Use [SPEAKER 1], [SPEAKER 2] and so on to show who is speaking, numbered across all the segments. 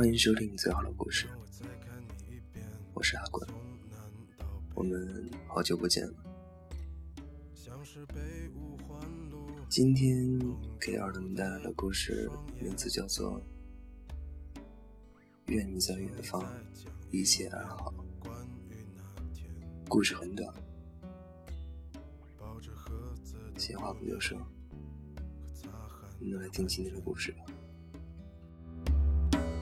[SPEAKER 1] 欢迎收听最好的故事，我是阿滚，我们好久不见了。今天给耳朵们带来的故事名字叫做《愿你在远方一切安好》。故事很短，闲话不多说，我们来听今天的故事吧。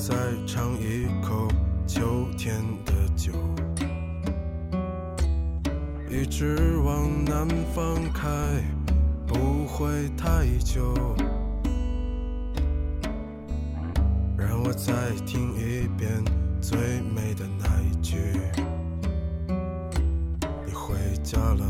[SPEAKER 2] 再尝一口秋天的酒，一直往南方开，不会太久。让我再听一遍最美的那一句：你回家了，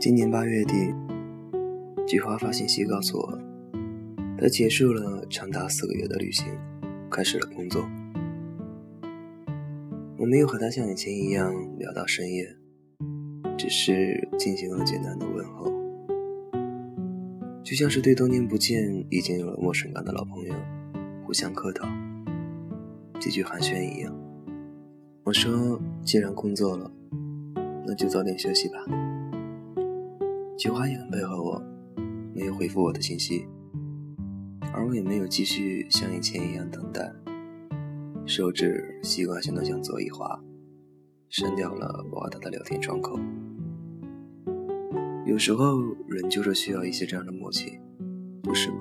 [SPEAKER 1] 今年八月底，菊花发信息告诉我，他结束了长达四个月的旅行，开始了工作。我没有和他像以前一样聊到深夜，只是进行了简单的问候，就像是对多年不见、已经有了陌生感的老朋友互相客套，几句寒暄一样。我说：“既然工作了，那就早点休息吧。”菊花也很配合我，没有回复我的信息，而我也没有继续像以前一样等待。手指习惯性的向左一滑，删掉了我和他的聊天窗口。有时候人就是需要一些这样的默契，不是吗？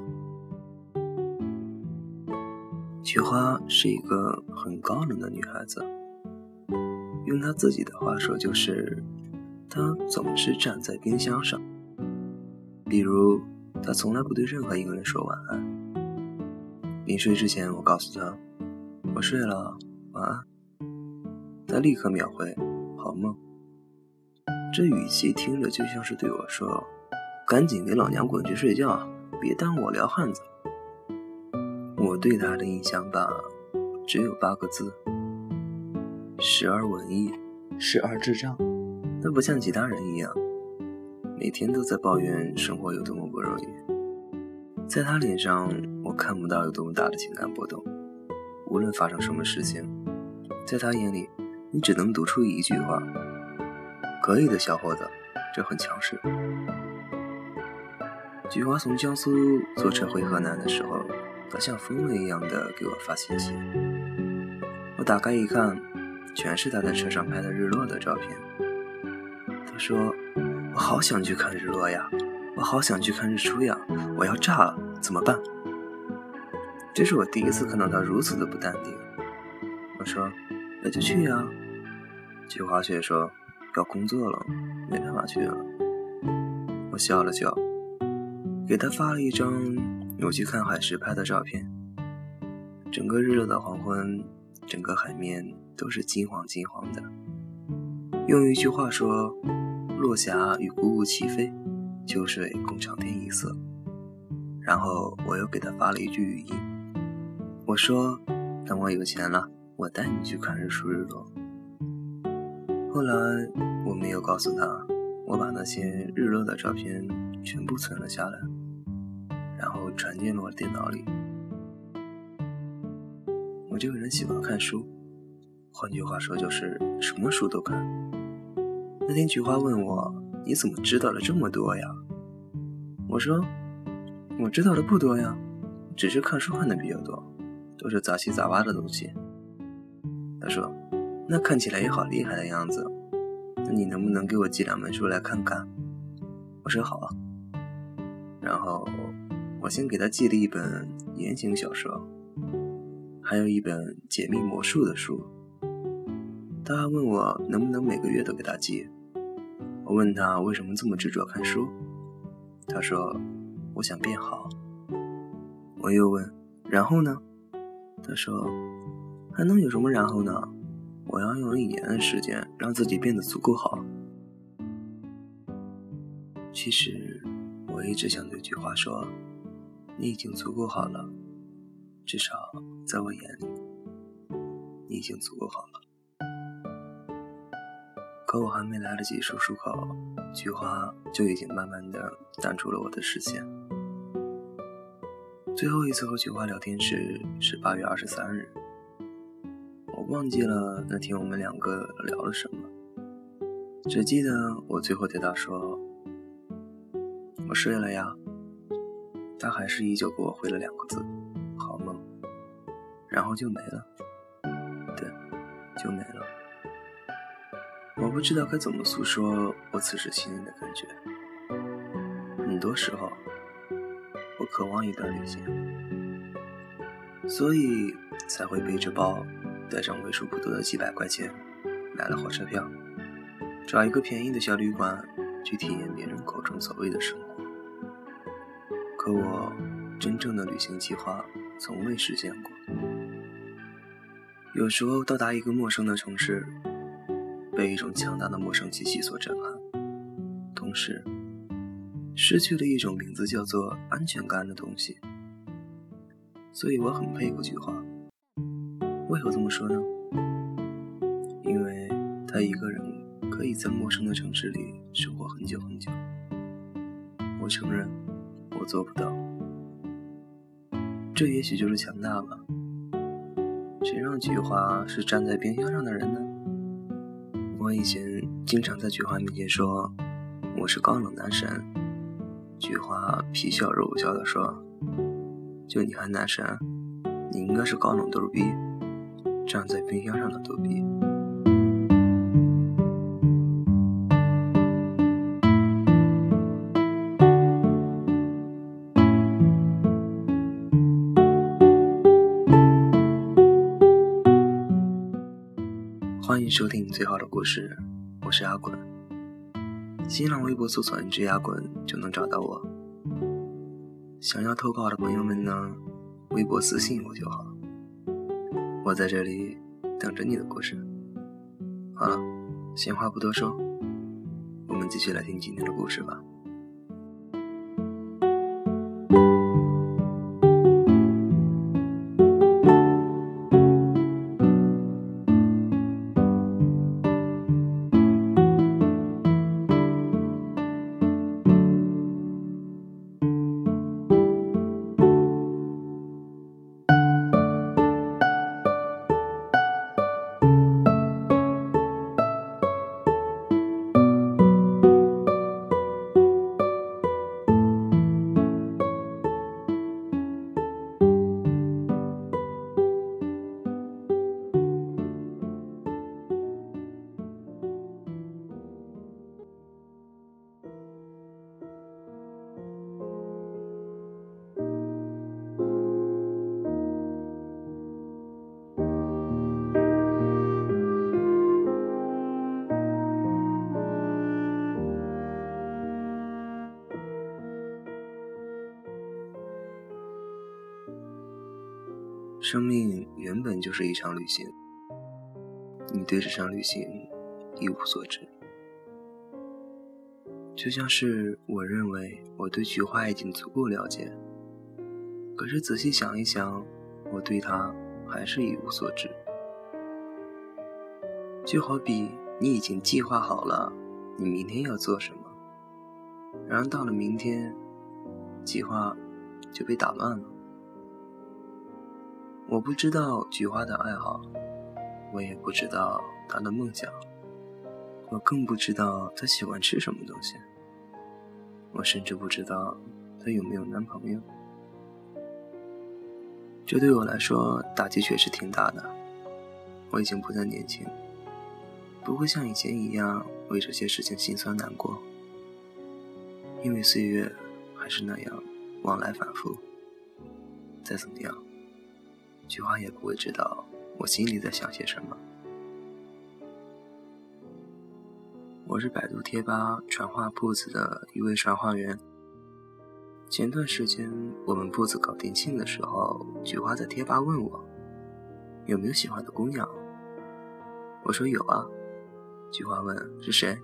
[SPEAKER 1] 菊花是一个很高冷的女孩子，用她自己的话说就是。他总是站在冰箱上，比如他从来不对任何一个人说晚安。临睡之前，我告诉他我睡了，晚安。他立刻秒回好梦。这语气听着就像是对我说：“赶紧给老娘滚去睡觉，别耽误我撩汉子。”我对他的印象吧，只有八个字：时而文艺，时而智障。他不像其他人一样，每天都在抱怨生活有多么不容易。在他脸上，我看不到有多么大的情感波动。无论发生什么事情，在他眼里，你只能读出一句话：“可以的，小伙子，这很强势。”菊花从江苏坐车回河南的时候，他像疯了一样的给我发信息。我打开一看，全是他在车上拍的日落的照片。说：“我好想去看日落呀，我好想去看日出呀，我要炸了，怎么办？”这是我第一次看到他如此的不淡定。我说：“那就去呀。”菊花却说：“要工作了，没办法去了。”我笑了笑，给他发了一张我去看海时拍的照片。整个日落的黄昏，整个海面都是金黄金黄的。用一句话说。落霞与孤鹜齐飞，秋水共长天一色。然后我又给他发了一句语音，我说：“等我有钱了，我带你去看日出日落。”后来我没有告诉他，我把那些日落的照片全部存了下来，然后传进了我电脑里。我这个人喜欢看书，换句话说就是什么书都看。那天菊花问我：“你怎么知道了这么多呀？”我说：“我知道的不多呀，只是看书看的比较多，都是杂七杂八的东西。”他说：“那看起来也好厉害的样子，那你能不能给我寄两本书来看看？”我说：“好啊。”然后我先给他寄了一本言情小说，还有一本解密魔术的书。他问我能不能每个月都给他寄。我问他为什么这么执着看书，他说我想变好。我又问，然后呢？他说还能有什么然后呢？我要用一年的时间让自己变得足够好。其实我一直想对菊花说，你已经足够好了，至少在我眼里，你已经足够好了。可我还没来得及说出口，菊花就已经慢慢的淡出了我的视线。最后一次和菊花聊天时是八月二十三日，我忘记了那天我们两个聊了什么，只记得我最后对他说：“我睡了呀。”他还是依旧给我回了两个字：“好梦。”然后就没了，对，就没了。我不知道该怎么诉说我此时心里的感觉。很多时候，我渴望一段旅行，所以才会背着包，带上为数不多的几百块钱，买了火车票，找一个便宜的小旅馆，去体验别人口中所谓的生活。可我真正的旅行计划从未实现过。有时候到达一个陌生的城市。被一种强大的陌生气息所震撼，同时失去了一种名字叫做安全感的东西。所以我很佩服菊花。为何这么说呢？因为他一个人可以在陌生的城市里生活很久很久。我承认，我做不到。这也许就是强大吧。谁让菊花是站在冰箱上的人呢？我以前经常在菊花面前说我是高冷男神，菊花皮笑肉不笑的说：“就你还男神？你应该是高冷逗逼，站在冰箱上的逗逼。”收听最好的故事，我是阿滚。新浪微博搜索“知阿滚”就能找到我。想要投稿的朋友们呢，微博私信我就好。我在这里等着你的故事。好了，闲话不多说，我们继续来听今天的故事吧。生命原本就是一场旅行，你对这场旅行一无所知，就像是我认为我对菊花已经足够了解，可是仔细想一想，我对它还是一无所知。就好比你已经计划好了你明天要做什么，然而到了明天，计划就被打乱了。我不知道菊花的爱好，我也不知道她的梦想，我更不知道她喜欢吃什么东西，我甚至不知道她有没有男朋友。这对我来说打击确实挺大的。我已经不再年轻，不会像以前一样为这些事情心酸难过，因为岁月还是那样往来反复。再怎么样，菊花也不会知道我心里在想些什么。我是百度贴吧传话铺子的一位传话员。前段时间我们铺子搞店庆的时候，菊花在贴吧问我有没有喜欢的姑娘。我说有啊。菊花问是谁？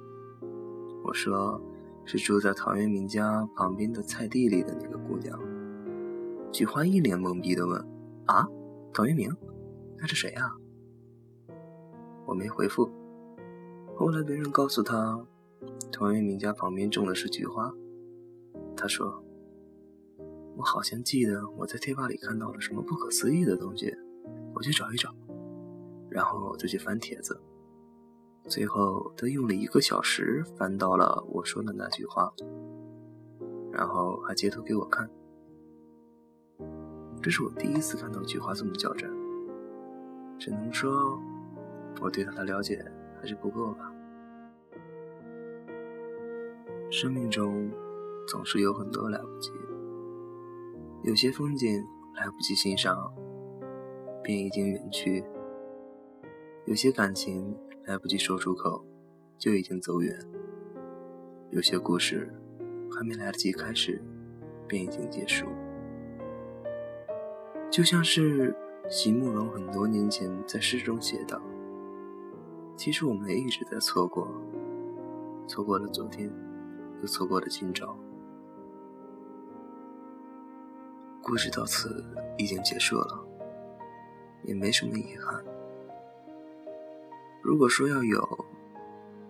[SPEAKER 1] 我说是住在陶渊明家旁边的菜地里的那个姑娘。菊花一脸懵逼的问啊，陶渊明？那是谁呀？我没回复。后来别人告诉他，陶渊明家旁边种的是菊花。他说：“我好像记得我在贴吧里看到了什么不可思议的东西，我去找一找。”然后就去翻帖子，最后他用了一个小时翻到了我说的那句话，然后还截图给我看。这是我第一次看到菊花这么较真，只能说我对他的了解。还是不够吧。生命中总是有很多来不及，有些风景来不及欣赏，便已经远去；有些感情来不及说出口，就已经走远；有些故事还没来得及开始，便已经结束。就像是席慕容很多年前在诗中写道。其实我们一直在错过，错过了昨天，又错过了今朝。故事到此已经结束了，也没什么遗憾。如果说要有，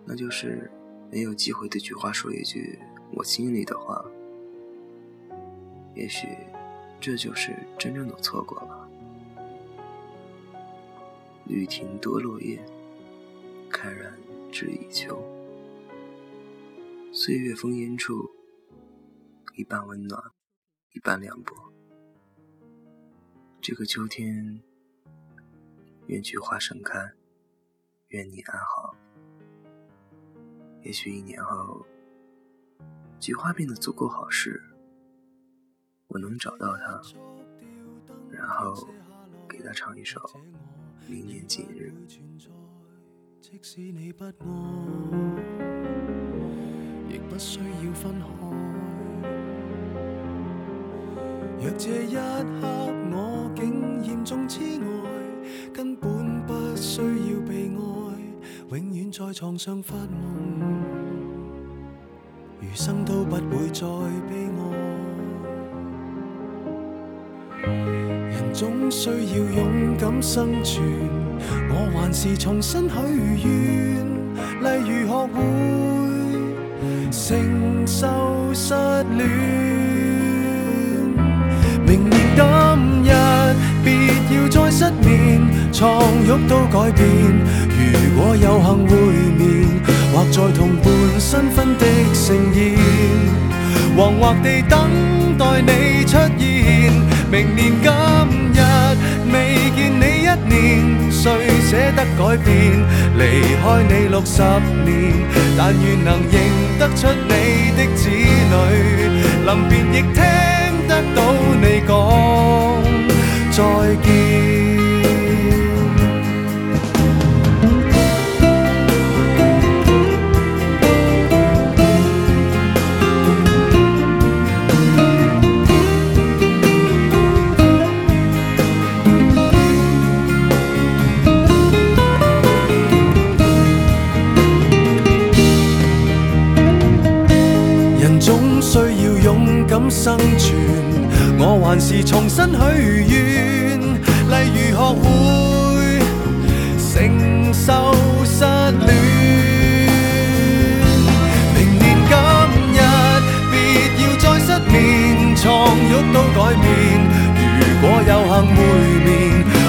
[SPEAKER 1] 那就是没有机会对菊花说一句我心里的话。也许，这就是真正的错过吧。雨停多落叶。开然至已秋，岁月风烟处，一半温暖，一半凉薄。这个秋天，愿菊花盛开，愿你安好。也许一年后，菊花变得足够好时，我能找到它，然后给它唱一首《明年今日》。即使你不爱，亦不需要分开。若这一刻我竟严重痴呆，根本不需要被爱，永远在床上发梦，余生都不会再悲哀。人总需要勇敢生存。我还是重新许愿，例如学会承受失恋。明年今日，别要再失眠，床褥都改变。如果有幸会面，或在同伴新婚的盛宴，惶惑地等待你出现。明年今日，未见你一年。谁舍得改变？离开你六十年，但愿能认得出你的子女，临别亦听得到你讲再见。生存，我还是重新许愿，例如学会承受失恋。明年今日，别要再失眠，床褥都改变。如果有幸会面，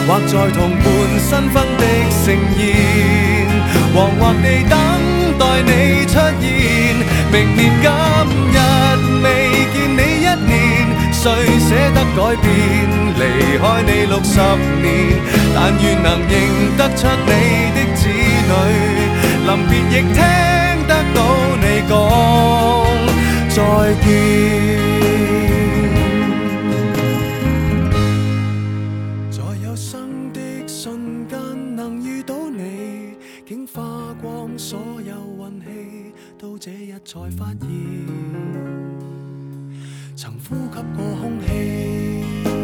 [SPEAKER 1] 或在同伴新婚的盛宴，惶惑地等待。
[SPEAKER 3] 待你出现。明年得改变？离开你六十年，但愿能认得出你的子女，临别亦听得到你讲再见。在有生的瞬间能遇到你，竟花光所有运气，到这日才发现，曾呼吸过空气。